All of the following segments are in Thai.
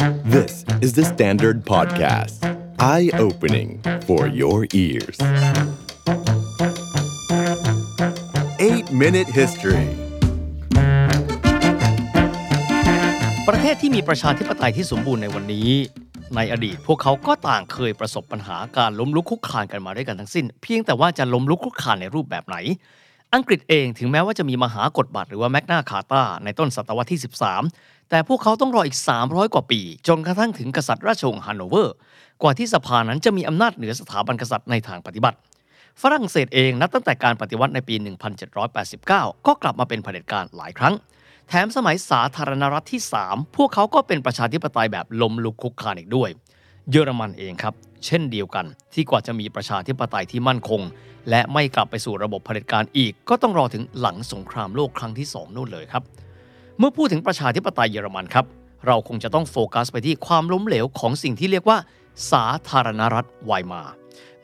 This is the Standard Podcast. Eye-opening for your ears. 8-Minute History ประเทศที่มีประชาธิปไตยที่สมบูรณ์ในวันนี้ ในอดีตพวกเขาก็ต่างเคยประสบปัญหาการล้มลุกคุกคานกันมาด้วยกันทั้งสิ้น เพียงแต่ว่าจะล้มลุกคุกคานในรูปแบบไหน อังกฤษเองถึงแม้ว่าจะมีมหากฎบัตรหรือว่าแมกนาคาตาในต้นศตวรรษที่ 13 แต่พวกเขาต้องรออีก 300 กว่าปี จนกระทั่งถึงกษัตริย์ราชวงศ์ฮันโนเวอร์ กว่าที่สภานั้นจะมีอำนาจเหนือสถาบันกษัตริย์ในทางปฏิบัติ ฝรั่งเศสเองนับตั้งแต่การปฏิวัติในปี 1789 ก็กลับมาเป็นเผด็จการหลายครั้ง แถมสมัยสาธารณรัฐที่ 3 พวกเขาก็เป็นประชาธิปไตยแบบลมลุกคุกคานอีกด้วย เยอรมันเองครับ เช่นเดียวกัน ที่กว่าจะมีประชาธิปไตยที่มั่นคง และไม่กลับไปสู่ระบบเผด็จการอีก ก็ต้องรอถึงหลังสงครามโลกครั้งที่2นู่นเลยครับ เมื่อพูดถึงประชาธิปไตยเยอรมันครับ เราคงจะต้องโฟกัสไปที่ความล้มเหลวของสิ่งที่เรียกว่า สาธารณรัฐไวมาร์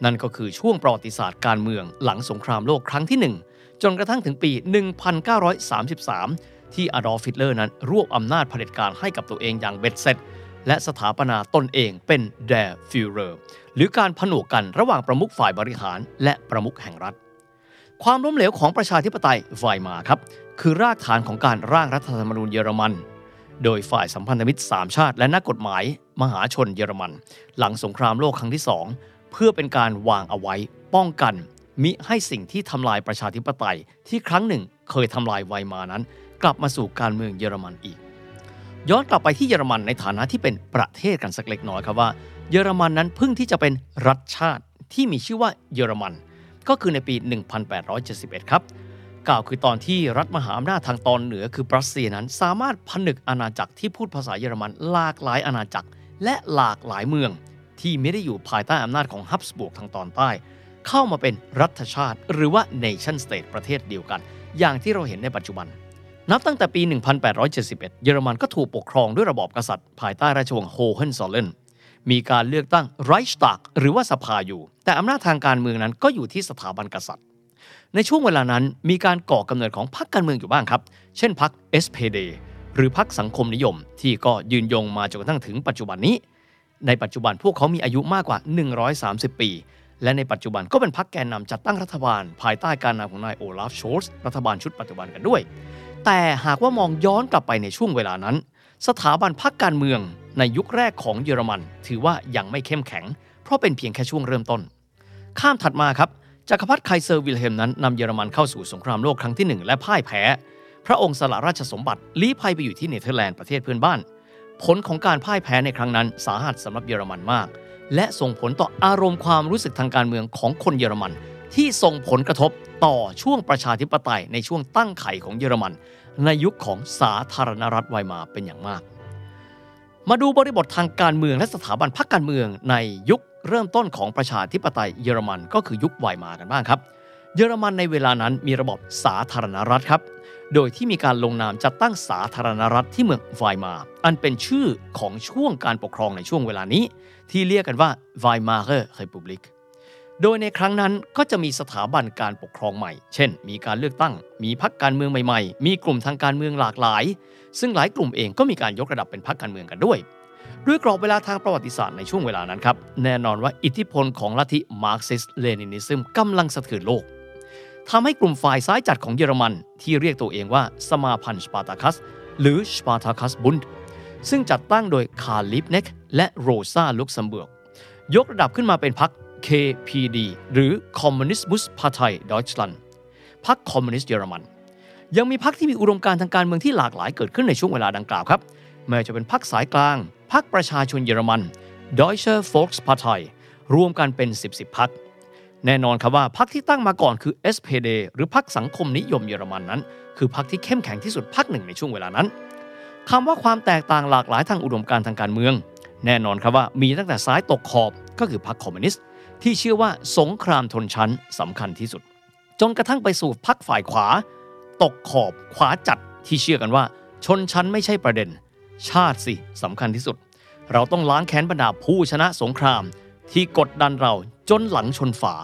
นั่นก็คือช่วงประวัติศาสตร์การเมืองหลังสงครามโลกครั้งที่ 1 จนกระทั่งถึงปี 1933 ที่อดอล์ฟฮิตเลอร์นั้นรวบอำนาจเผด็จการให้กับตัวเองอย่างเบ็ดเสร็จ และสถาปนาตนเองเป็น der Führer หรือการผนวกกันระหว่างประมุขฝ่ายบริหาร และประมุขแห่งรัฐ ความล้มเหลวของประชาธิปไตยไวมาครับ คือรากฐานของการร่างรัฐธรรมนูญเยอรมัน โดยฝ่ายสัมพันธมิตร 3 ชาติ และนักกฎหมาย มหาชนเยอรมัน หลังสงครามโลกครั้งที่ 2 เพื่อเป็นการวางเอาไว้ป้องกัน มิให้สิ่งที่ทำลายประชาธิปไตยที่ครั้งหนึ่งเคยทำลายไวมานั้น กลับมาสู่การเมืองเยอรมันอีก ย้อนกลับไปที่เยอรมันในฐานะที่เป็นประเทศกันสักเล็กน้อยครับว่า เยอรมันนั้นเพิ่งที่จะเป็นรัฐชาติที่มีชื่อว่าเยอรมัน ก็คือในปี 1871 ครับกล่าวคือตอนที่รัฐมหาอำนาจทางตอนเหนือคือบรัสเซียนั้น สามารถผนึกอาณาจักรที่พูดภาษาเยอรมันหลากหลายอาณาจักร และหลากหลายเมือง ที่ไม่ได้อยู่ภายใต้อำนาจของฮับสบูร์กทางตอนใต้ เข้ามาเป็นรัฐชาติ หรือว่า nation state ประเทศเดียวกัน อย่างที่เราเห็นในปัจจุบัน นับตั้งแต่ปี 1871 เยอรมันก็ถูกปกครองด้วยระบอบกษัตริย์ ภายใต้ราชวงศ์โฮเฮนซอลเลนมีการเลือกตั้งไรช์ตักหรือว่าสภาอยู่ แต่อำนาจทางการเมืองนั้นก็อยู่ที่สถาบันกษัตริย์ ในช่วงเวลานั้นมีการก่อกำเนิดของพรรคการเมืองอยู่บ้างครับ เช่นพรรค SPD หรือพรรคสังคมนิยม ที่ก็ยืนยงมาจนกระทั่งถึงปัจจุบันนี้ ในปัจจุบันพวกเขามีอายุมากกว่า 130 ปี และในปัจจุบันก็เป็นพรรคแกนนำจัดตั้งรัฐบาล ภายใต้การนำของนายโอลาฟโชลส์รัฐบาลชุดปัจจุบันกันด้วย แต่หากว่ามองย้อนกลับไปในช่วงเวลานั้น สถาบันพรรคการเมืองในยุคแรกของเยอรมัน ถือว่ายังไม่เข้มแข็ง เพราะเป็นเพียงแค่ช่วงเริ่มต้น ข้ามถัดมาครับจักรพรรดิไคเซอร์วิลเฮล์มนั้นนำเยอรมันเข้าสู่สงครามโลกครั้งที่ 1 และพ่ายแพ้ พระองค์สละราชสมบัติลี้ภัยไปอยู่ที่เนเธอร์แลนด์ประเทศเพื่อนบ้าน ผลของการพ่ายแพ้ในครั้งนั้นสาหัสสำหรับเยอรมันมาก และส่งผลต่ออารมณ์ความรู้สึกทางการเมืองของคนเยอรมัน ที่ส่งผลกระทบต่อช่วงประชาธิปไตยในช่วงตั้งไข่ของเยอรมัน ในยุคของสาธารณรัฐไวมาเป็นอย่างมาก มาดูบริบททางการเมืองและสถาบันพรรคการเมืองในยุคเริ่มต้นของประชาธิปไตยเยอรมันก็คือยุคไวมากันบ้างครับ เยอรมันในเวลานั้นมีระบบสาธารณรัฐครับ โดยที่มีการลงนามจัดตั้งสาธารณรัฐที่เมืองไวมา อันเป็นชื่อของช่วงการปกครองในช่วงเวลานี้ ที่เรียกกันว่า Weimarer Republik โดยในครั้งนั้นก็จะมีสถาบันการปกครองใหม่ เช่น มีการเลือกตั้ง มีพรรคการเมืองใหม่ๆ มีกลุ่มทางการเมืองหลากหลาย ซึ่งหลายกลุ่มเองก็มีการยกระดับเป็นพรรคการเมืองกันด้วย ด้วยกรอบเวลาทางประวัติศาสตร์ในช่วงเวลานั้นครับ แน่นอนว่าอิทธิพลของลัทธิ Marxist-Leninism กำลังสะเทือนโลก ทำให้กลุ่มฝ่ายซ้ายจัดของเยอรมัน ที่เรียกตัวเองว่าสมาพันธ์สปาร์ตาคัส หรือ Spartakusbund ซึ่งจัดตั้งโดยคาร์ลลีบคเน็คท์และโรซาลุกเซมเบิร์กยกระดับขึ้นมาเป็นพรรค KPD หรือ Kommunismus Partei Deutschland พรรคคอมมิวนิสต์เยอรมัน ยังมีพรรคที่มีอุดมการณ์ทางการเมืองที่หลากหลายเกิดขึ้นในช่วงเวลาดังกล่าวครับไม่ว่าจะเป็นพรรคสายกลางพรรคประชาชนเยอรมัน Deutsche Volkspartei รวมกันเป็น 10 10พรรค แน่นอนครับว่าพรรคที่ตั้งมาก่อนคือ SPD หรือพรรคสังคมนิยมเยอรมันนั้น คือพรรคที่เข้มแข็งที่สุดพรรคหนึ่งในช่วงเวลานั้นคำว่าความแตกต่างหลากหลายทางอุดมการทางการเมือง แน่นอนครับว่ามีตั้งแต่ซ้ายตกขอบก็คือพรรคคอมมิวนิสต์ที่เชื่อว่าสงครามชนชั้นสำคัญที่สุด จนกระทั่งไปสู่พรรคฝ่ายขวา ตกขอบขวาจัดที่เชื่อกันว่า ชนชั้นไม่ใช่ประเด็น ชาติสิสำคัญที่สุด เราต้องล้างแค้นบรรดาผู้ชนะสงคราม ที่กดดันเราจนหลังชนฝา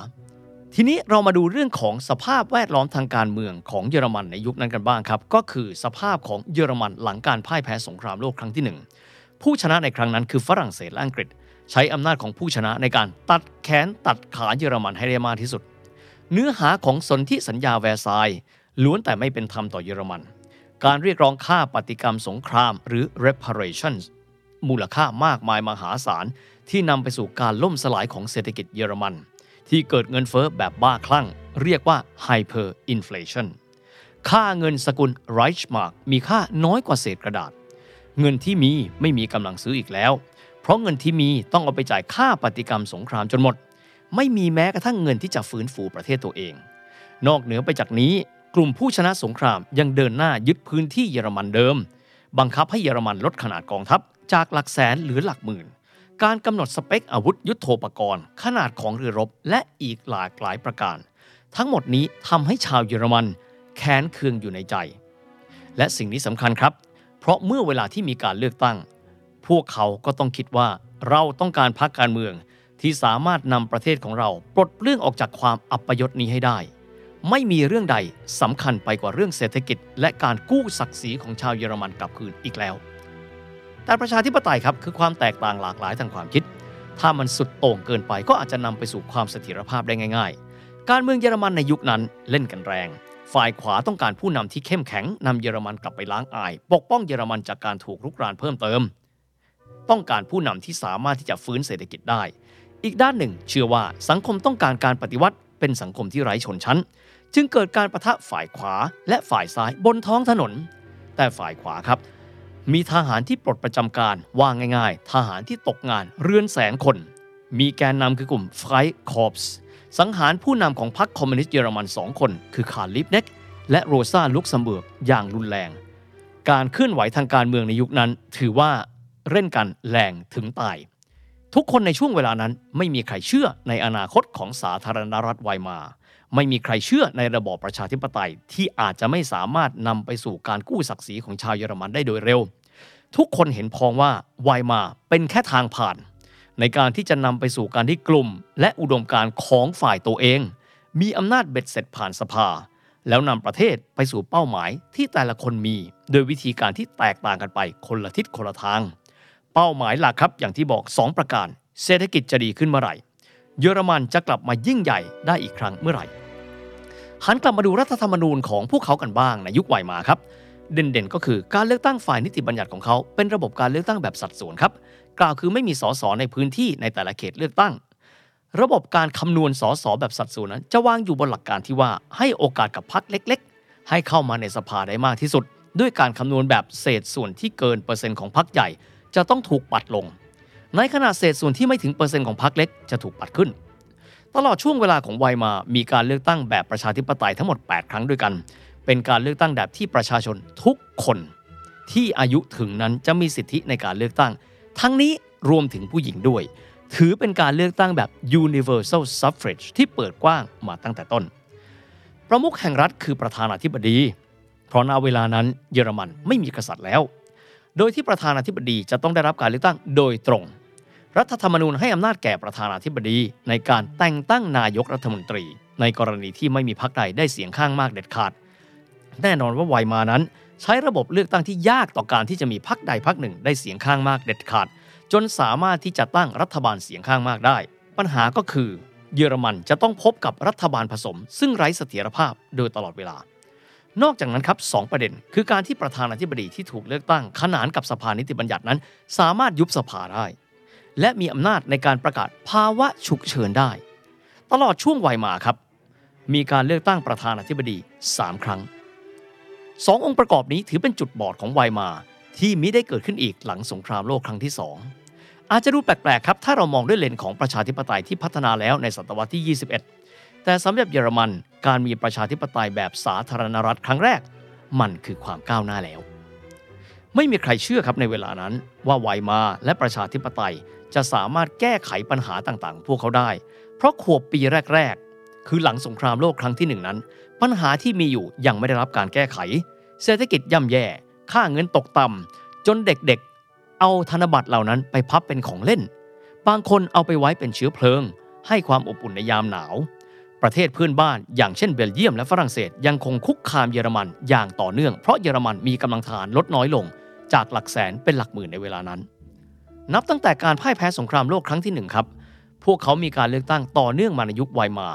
ทีนี้เรามาดูเรื่องของสภาพแวดล้อมทางการเมืองของเยอรมันในยุคนั้นกันบ้างครับ ก็คือสภาพของเยอรมันหลังการพ่ายแพ้สงครามโลกครั้งที่หนึ่งผู้ชนะในครั้งนั้นคือฝรั่งเศสและอังกฤษ ใช้อำนาจของผู้ชนะในการตัดแขนตัดขาเยอรมันให้ได้มากที่สุด เนื้อหาของสนธิสัญญาแวร์ซายล้วนแต่ไม่เป็นธรรมต่อเยอรมัน การเรียกร้องค่าปฏิกรรมสงครามหรือ reparations มูลค่ามากมายมหาศาล ที่นำไปสู่การล่มสลายของเศรษฐกิจเยอรมัน ที่เกิดเงินเฟอ้อแบบบ้าคลั่ง เรียกว่า hyperinflation ค่าเงินสกุล Reichsmark มีค่าน้อยกว่าเศษกระดาษ เงินที่มีไม่มีกำลังซื้ออีกแล้ว เพราะเงินที่มีต้องเอาไปจ่ายค่าปฏิกรรมสงครามจนหมด ไม่มีแม้กระทั่งเงินที่จะฟื้นฟูประเทศตัวเอง นอกเหนือไปจากนี้กลุ่มผู้ชนะสงครามยังเดินหน้ายึดพื้นที่เยอรมันเดิม บังคับให้เยอรมันลดขนาดกองทัพ จากหลักแสนเหลือหลักหมื่น การกำหนดสเปคอาวุธยุโทโธปกรณ์ ขนาดของเรือรบ และอีกหลากหลายประการ ทั้งหมดนี้ทำให้ชาวเยอรมันแค้นเคืองอยู่ในใจ และสิ่งนี้สำคัญครับ เพราะเมื่อเวลาที่มีการเลือกตั้ง พวกเขาก็ต้องคิดว่าเราต้องการพรรคการเมืองที่สามารถนำประเทศของเราปลดเรื่องออกจากความอัปยศนี้ให้ได้ ไม่มีเรื่องใดสำคัญไปกว่าเรื่องเศรษฐกิจ และการกู้ศักดิ์ศรีของชาวเยอรมันกลับคืนอีกแล้ว แต่ประชาธิปไตยครับคือความแตกต่างหลากหลายทางความคิด ถ้ามันสุดโต่งเกินไปก็อาจจะนำไปสู่ความเสถียรภาพได้ง่าย ๆ การเมืองเยอรมันในยุคนั้นเล่นกันแรง ฝ่ายขวาต้องการผู้นำที่เข้มแข็งนำเยอรมันกลับไปล้างอาย ปกป้องเยอรมันจากการถูกรุกรานเพิ่มเติม ต้องการผู้นำที่สามารถที่จะฟื้นเศรษฐกิจได้ อีกด้านหนึ่ง เชื่อว่าสังคมต้องการการปฏิวัติ เป็นสังคมที่ไร้ชนชั้น จึงเกิดการประทะฝ่ายขวาและฝ่ายซ้ายบนท้องถนน แต่ฝ่ายขวาครับ มีทหารที่ปลดประจำการว่าง่ายๆ ทหารที่ตกงานเรือนแสนคน มีแกนนำคือกลุ่ม Freikorps สังหารผู้นำของพรรคคอมมิวนิสต์เยอรมันสองคน คือคาร์ลลีบคเน็คท์และโรซาลุกเซมเบิร์กอย่างรุนแรง การเคลื่อนไหวทางการเมืองในยุคนั้น ถือว่าเล่นกันแรงถึงตาย ทุกคนในช่วงเวลานั้นไม่มีใครเชื่อในอนาคตของสาธารณรัฐไวมาร์ ไม่มีใครเชื่อในระบอบประชาธิปไตยที่อาจจะไม่สามารถนำไปสู่การกู้ศักดิ์ศรีของชาวเยอรมันได้โดยเร็ว ทุกคนเห็นพ้องว่าไวมาเป็นแค่ทางผ่าน ในการที่จะนำไปสู่การที่กลุ่ม และอุดมการของฝ่ายตัวเอง มีอำนาจเบ็ดเสร็จผ่านสภา แล้วนำประเทศไปสู่เป้าหมายที่แต่ละคนมี โดยวิธีการที่แตกต่างกันไปคนละทิศคนละทาง เป้าหมายหลักครับอย่างที่บอก 2 ประการ เศรษฐกิจจะดีขึ้นเมื่อไหร่ เยอรมันจะกลับมายิ่งใหญ่ได้อีกครั้งเมื่อไหร่ หันกลับมาดูรัฐธรรมนูญของพวกเขากันบ้างในยุคไวมาครับ เด่นๆ ก็คือการเลือกตั้งฝ่ายนิติบัญญัติของเขาเป็นระบบการเลือกตั้งแบบสัดส่วนครับกล่าวคือไม่มีสสในพื้นที่ในแต่ละเขตเลือกตั้ง ระบบการคำนวณสสแบบสัดส่วนนั้น จะวางอยู่บนหลักการที่ว่าให้โอกาสกับพรรคเล็ก ๆ ให้เข้ามาในสภาได้มากที่สุด ด้วยการคำนวณแบบเศษส่วนที่เกินเปอร์เซ็นต์ของพรรคใหญ่ จะต้องถูกปัดลง ในขณะเศษส่วนที่ไม่ถึงเปอร์เซ็นต์ของพรรคเล็กจะถูกปัดขึ้น ตลอดช่วงเวลาของไวมามีการเลือกตั้งแบบประชาธิปไตยทั้งหมด 8 ครั้งด้วยกัน เป็นการเลือกตั้งแบบที่ประชาชนทุกคน ที่อายุถึงนั้นจะมีสิทธิในการเลือกตั้ง ทั้งนี้รวมถึงผู้หญิงด้วย ถือเป็นการเลือกตั้งแบบ universal suffrage ที่เปิดกว้างมาตั้งแต่ต้น ประมุขแห่งรัฐคือประธานาธิบดี เพราะณเวลานั้นเยอรมันไม่มีกษัตริย์แล้ว โดยที่ประธานาธิบดีจะต้องได้รับการเลือกตั้งโดยตรง รัฐธรรมนูญให้อำนาจแก่ประธานาธิบดีในการแต่งตั้งนายกรัฐมนตรี ในกรณีที่ไม่มีพรรคใดได้เสียงข้างมากเด็ดขาด แน่นอนว่าไวมานั้น ใช้ระบบเลือกตั้งที่ยากต่อการที่จะมีพรรคใดพรรคหนึ่งได้เสียงข้างมากเด็ดขาด จนสามารถที่จะตั้งรัฐบาลเสียงข้างมากได้ ปัญหาก็คือ เยอรมันจะต้องพบกับรัฐบาลผสม ซึ่งไร้เสถียรภาพโดยตลอดเวลานอกจากนั้นครับสองประเด็น คือการที่ประธานาธิบดีที่ถูกเลือกตั้ง ขนานกับสภานิติบัญญัตินั้น สามารถยุบสภาได้ และมีอำนาจในการประกาศภาวะฉุกเฉินได้ ตลอดช่วงไวมาครับ มีการเลือกตั้งประธานาธิบดี 3 ครั้งสององค์ประกอบนี้ถือเป็นจุดบอดของไวมาที่มิได้เกิดขึ้นอีกหลังสงครามโลกครั้งที่ 2 อาจจะดูแปลกๆครับ ถ้าเรามองด้วยเลนส์ของประชาธิปไตยที่พัฒนาแล้วในศตวรรษที่ 21 แต่สำหรับเยอรมันการมีประชาธิปไตยแบบสาธารณรัฐครั้งแรก มันคือความก้าวหน้าแล้ว ไม่มีใครเชื่อครับในเวลานั้นว่าไวมาและประชาธิปไตย จะสามารถแก้ไขปัญหาต่างๆ พวกเขาได้ เพราะขวบปีแรก ๆ คือหลังสงครามโลกครั้งที่หนึ่งนั้น ปัญหาที่มีอยู่ยังไม่ได้รับการแก้ไข เศรษฐกิจย่ำแย่ ค่าเงินตกต่ำจนเด็กๆ เอาธนบัตรเหล่านั้นไปพับเป็นของเล่น บางคนเอาไปไว้เป็นเชื้อเพลิง ให้ความอบอุ่นในยามหนาว ประเทศเพื่อนบ้านอย่างเช่นเบลเยียมและฝรั่งเศสยังคงคุกคามเยอรมันอย่างต่อเนื่องเพราะเยอรมันมีกำลังทหารลดน้อยลง จากหลักแสนเป็นหลักหมื่นในเวลานั้น นับตั้งแต่การพ่ายแพ้สงครามโลกครั้งที่หนึ่งครับ พวกเขามีการเลือกตั้งต่อเนื่องมาในยุคไวมา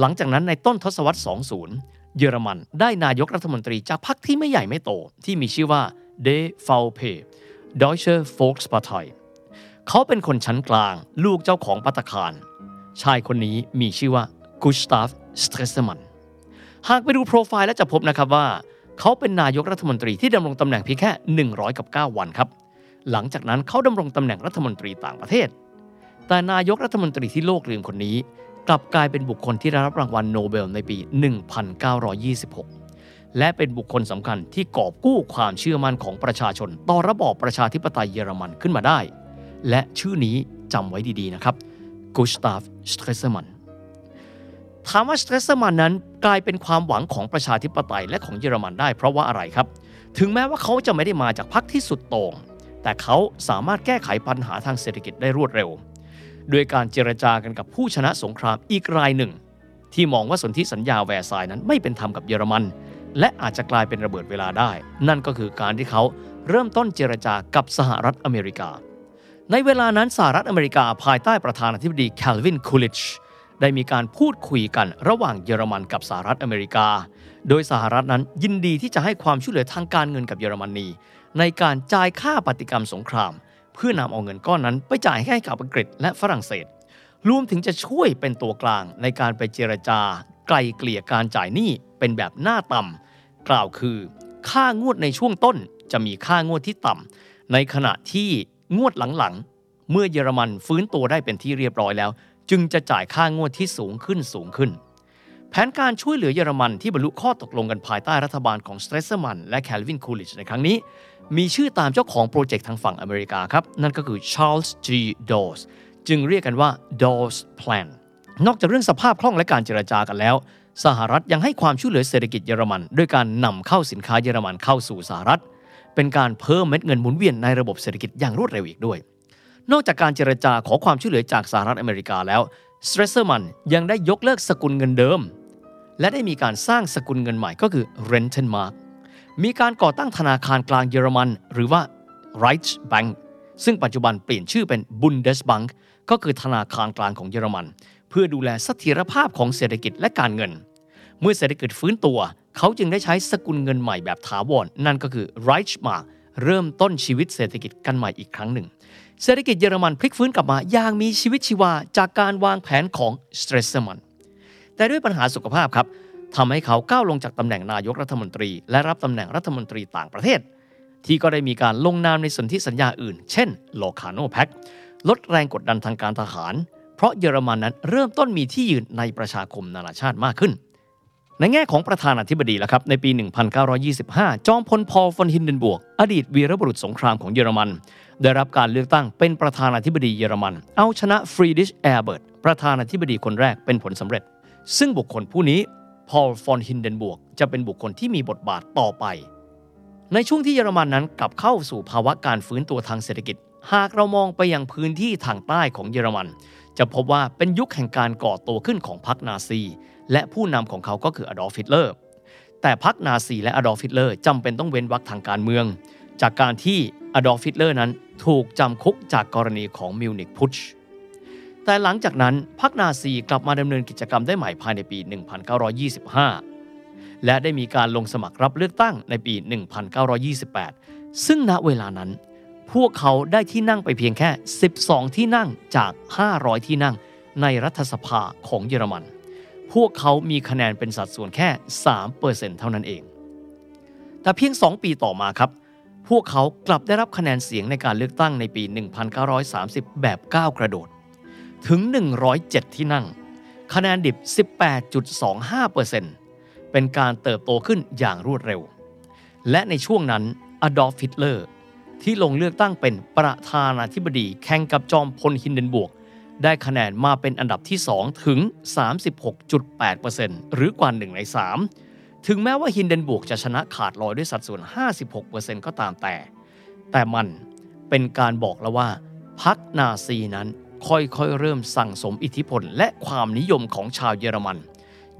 หลังจากนั้นในต้นทศวรรษ 20 เยอรมันได้นายกรัฐมนตรีจากพรรคที่ไม่ใหญ่ไม่โต ที่มีชื่อว่า d e v a l p e Deutsche Volkspartei เขาเป็นคนชั้นกลาง ลูกเจ้าของปัตคาร ชายคนนี้มีชื่อว่ากุสตาฟสเตรสมันหากไปดูโปรไฟล์แล้วจะพบนะครับว่า เขาเป็นนายกรัฐมนตรีที่ดำรงตำแหน่งเพียงแค่ 109 วันครับ หลังจากนั้นเขาดำรงตำแหน่งรัฐมนตรีต่างประเทศ แต่นายกรัฐมนตรีที่โลกลืมคนนี้ กลับกลายเป็นบุคคลที่ได้รับรางวัลโนเบลในปี 1926 และเป็นบุคคลสำคัญที่กอบกู้ความเชื่อมั่นของประชาชน ต่อระบอบประชาธิปไตยเยอรมันขึ้นมาได้ และชื่อนี้จำไว้ดีๆนะครับกุสตาฟสเตรสมันถามว่าสเตรสมันนั้นกลายเป็นความหวังของประชาธิปไตยและของเยอรมันได้เพราะว่าอะไรครับ ถึงแม้ว่าเขาจะไม่ได้มาจากพรรคที่สุดโต่ง แต่เขาสามารถแก้ไขปัญหาทางเศรษฐกิจได้รวดเร็ว โดยการเจรจากันกับผู้ชนะสงครามอีกรายหนึ่ง ที่มองว่าสนธิสัญญาแวร์ซายนั้นไม่เป็นธรรมกับเยอรมัน และอาจจะกลายเป็นระเบิดเวลาได้ นั่นก็คือการที่เขาเริ่มต้นเจรจากับสหรัฐอเมริกา ในเวลานั้นสหรัฐอเมริกาภายใต้ประธานาธิบดีแคลวินคูลิชได้มีการพูดคุยกันระหว่างเยอรมันกับสหรัฐอเมริกา โดยสหรัฐนั้นยินดีที่จะให้ความช่วยเหลือทางการเงินกับเยอรมนี ในการจ่ายค่าปฏิกรรมสงคราม เพื่อนำเอาเงินก้อนนั้นไปจ่ายให้กับอังกฤษและฝรั่งเศส รวมถึงจะช่วยเป็นตัวกลางในการไปเจรจา ไกลเกลี่ยการจ่ายหนี้เป็นแบบหน้าต่ำกล่าวคือ ค่างวดในช่วงต้นจะมีค่างวดที่ต่ำในขณะที่งวดหลังๆ เมื่อเยอรมันฟื้นตัวได้เป็นที่เรียบร้อยแล้ว จึงจะจ่ายค่างวดที่สูงขึ้นสูงขึ้น แผนการช่วยเหลือเยอรมันที่บรรลุข้อตกลงกันภายใต้รัฐบาลของสเตรสมันและแคลวินคูลิชในครั้งนี้ มีชื่อตามเจ้าของโปรเจกต์ทางฝั่งอเมริกาครับ นั่นก็คือ Charles G. Dawes จึงเรียกกันว่า Dawes Plan นอกจากเรื่องสภาพคล่องและการเจรจากันแล้ว สหรัฐยังให้ความช่วยเหลือเศรษฐกิจเยอรมัน ด้วยการนำเข้าสินค้าเยอรมันเข้าสู่สหรัฐ เป็นการเพิ่มเม็ดเงินหมุนเวียนในระบบเศรษฐกิจอย่างรวดเร็วอีกด้วย นอกจากการเจรจาขอความช่วยเหลือจากสหรัฐอเมริกาแล้วสเตรเซอร์มันยังได้ยกเลิกสกุลเงินเดิม และได้มีการสร้างสกุลเงินใหม่ก็คือ Rentenmark มีการก่อตั้งธนาคารกลางเยอรมัน หรือว่า Reichsbank ซึ่งปัจจุบันเปลี่ยนชื่อเป็น Bundesbank ก็คือธนาคารกลางของเยอรมัน เพื่อดูแลเสถียรภาพของเศรษฐกิจและการเงิน เมื่อเศรษฐกิจฟื้นตัว เขาจึงได้ใช้สกุลเงินใหม่แบบถาวรนั่นก็คือ Reichsmark เริ่มต้นชีวิตเศรษฐกิจกันใหม่อีกครั้งหนึ่ง เศรษฐกิจเยอรมันพลิกฟื้นกลับมาอย่างมีชีวิตชีวาจากการวางแผนของสเตรเซอมันน์ แต่ด้วยปัญหาสุขภาพครับทำให้เขาก้าวลงจากตำแหน่งนายกรัฐมนตรี และรับตำแหน่งรัฐมนตรีต่างประเทศ ที่ก็ได้มีการลงนามในสนธิสัญญาอื่น เช่น Locarno Pact ลดแรงกดดันทางการทหาร เพราะเยอรมันนั้นเริ่มต้นมีที่ยืนในประชาคมนานาชาติมากขึ้น ในแง่ของประธานาธิบดีแล้วครับ ในปี 1925 จอมพลพอลฟอนฮินเดนบวร์ก อดีตวีรบุรุษสงครามของเยอรมัน ได้รับการเลือกตั้งเป็นประธานาธิบดีเยอรมัน เอาชนะฟรีดิชแอร์เบิร์ตประธานาธิบดีคนแรกเป็นผลสำเร็จ ซึ่งบุคคลผู้นี้พอลฟอนฮินเดนบวร์กจะเป็นบุคคลที่มีบทบาทต่อไป ในช่วงที่เยอรมันนั้นกลับเข้าสู่ภาวะการฟื้นตัวทางเศรษฐกิจ หากเรามองไปยังพื้นที่ทางใต้ของเยอรมัน จะพบว่าเป็นยุคแห่งการก่อตัวขึ้นของพรรคนาซี และผู้นำของเขาก็คืออดอล์ฟฮิตเลอร์แต่พรรคนาซีและอดอล์ฟฮิตเลอร์จำเป็นต้องเว้นวรรคทางการเมือง จากการที่อดอล์ฟฮิตเลอร์นั้นถูกจำคุกจากกรณีของ Munich Putsch แต่หลังจากนั้นพรรคนาซีกลับมาดำเนินกิจกรรมได้ใหม่ภายในปี 1925 และได้มีการลงสมัครรับเลือกตั้งในปี 1928 ซึ่งณเวลานั้น พวกเขาได้ที่นั่งไปเพียงแค่ 12 ที่นั่งจาก 500 ที่นั่งในรัฐสภาของเยอรมัน พวกเขามีคะแนนเป็นสัดส่วนแค่ 3%เท่านั้นเอง แต่เพียง 2 ปีต่อมาครับ พวกเขากลับได้รับคะแนนเสียงในการเลือกตั้งในปี 1930 แบบก้าวกระโดด ถึง 107 ที่นั่ง คะแนนดิบ 18.25%เป็นการเติบโตขึ้นอย่างรวดเร็ว และในช่วงนั้นอดอล์ฟฮิตเลอร์ที่ลงเลือกตั้งเป็นประธานาธิบดีแข่งกับจอมพลฮินเดนบวร์ก ได้คะแนนมาเป็นอันดับที่ 2 ถึง 36.8%หรือกว่า 1 ใน 3 ถึงแม้ว่าฮินเดนบวร์กจะชนะขาดลอยด้วยสัดส่วน 56%ก็ตามแต่ แต่มันเป็นการบอกแล้วว่าพรรคนาซีนั้น ค่อยๆเริ่มสั่งสมอิทธิพล และความนิยมของชาวเยอรมัน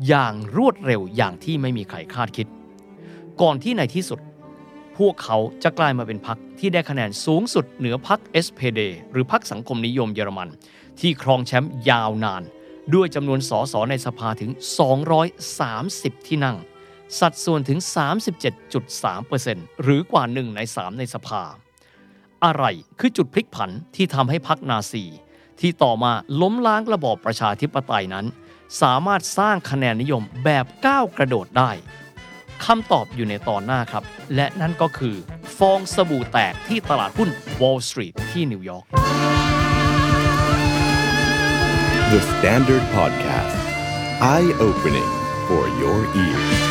อย่างรวดเร็วอย่างที่ไม่มีใครคาดคิด ก่อนที่ในที่สุด พวกเขาจะกลายมาเป็นพรรคที่ได้คะแนนสูงสุดเหนือพรรค SPD หรือพรรคสังคมนิยมเยอรมัน ที่ครองแชมป์ยาวนาน ด้วยจำนวนสสในสภาถึง 230 ที่นั่ง สัดส่วนถึง 37.3%หรือกว่า 1 ใน 3 ในสภาอะไรคือจุดพลิกผันที่ทำให้พรรคนาซี ที่ต่อมาล้มล้างระบอบประชาธิปไตยนั้น สามารถสร้างคะแนนนิยมแบบก้าวกระโดดได้คำตอบอยู่ในตอนหน้าครับ และนั่นก็คือฟองสบู่แตกที่ตลาดหุ้น Wall Street ที่นิวยอร์ก The Standard Podcast. Eye opening for your ears.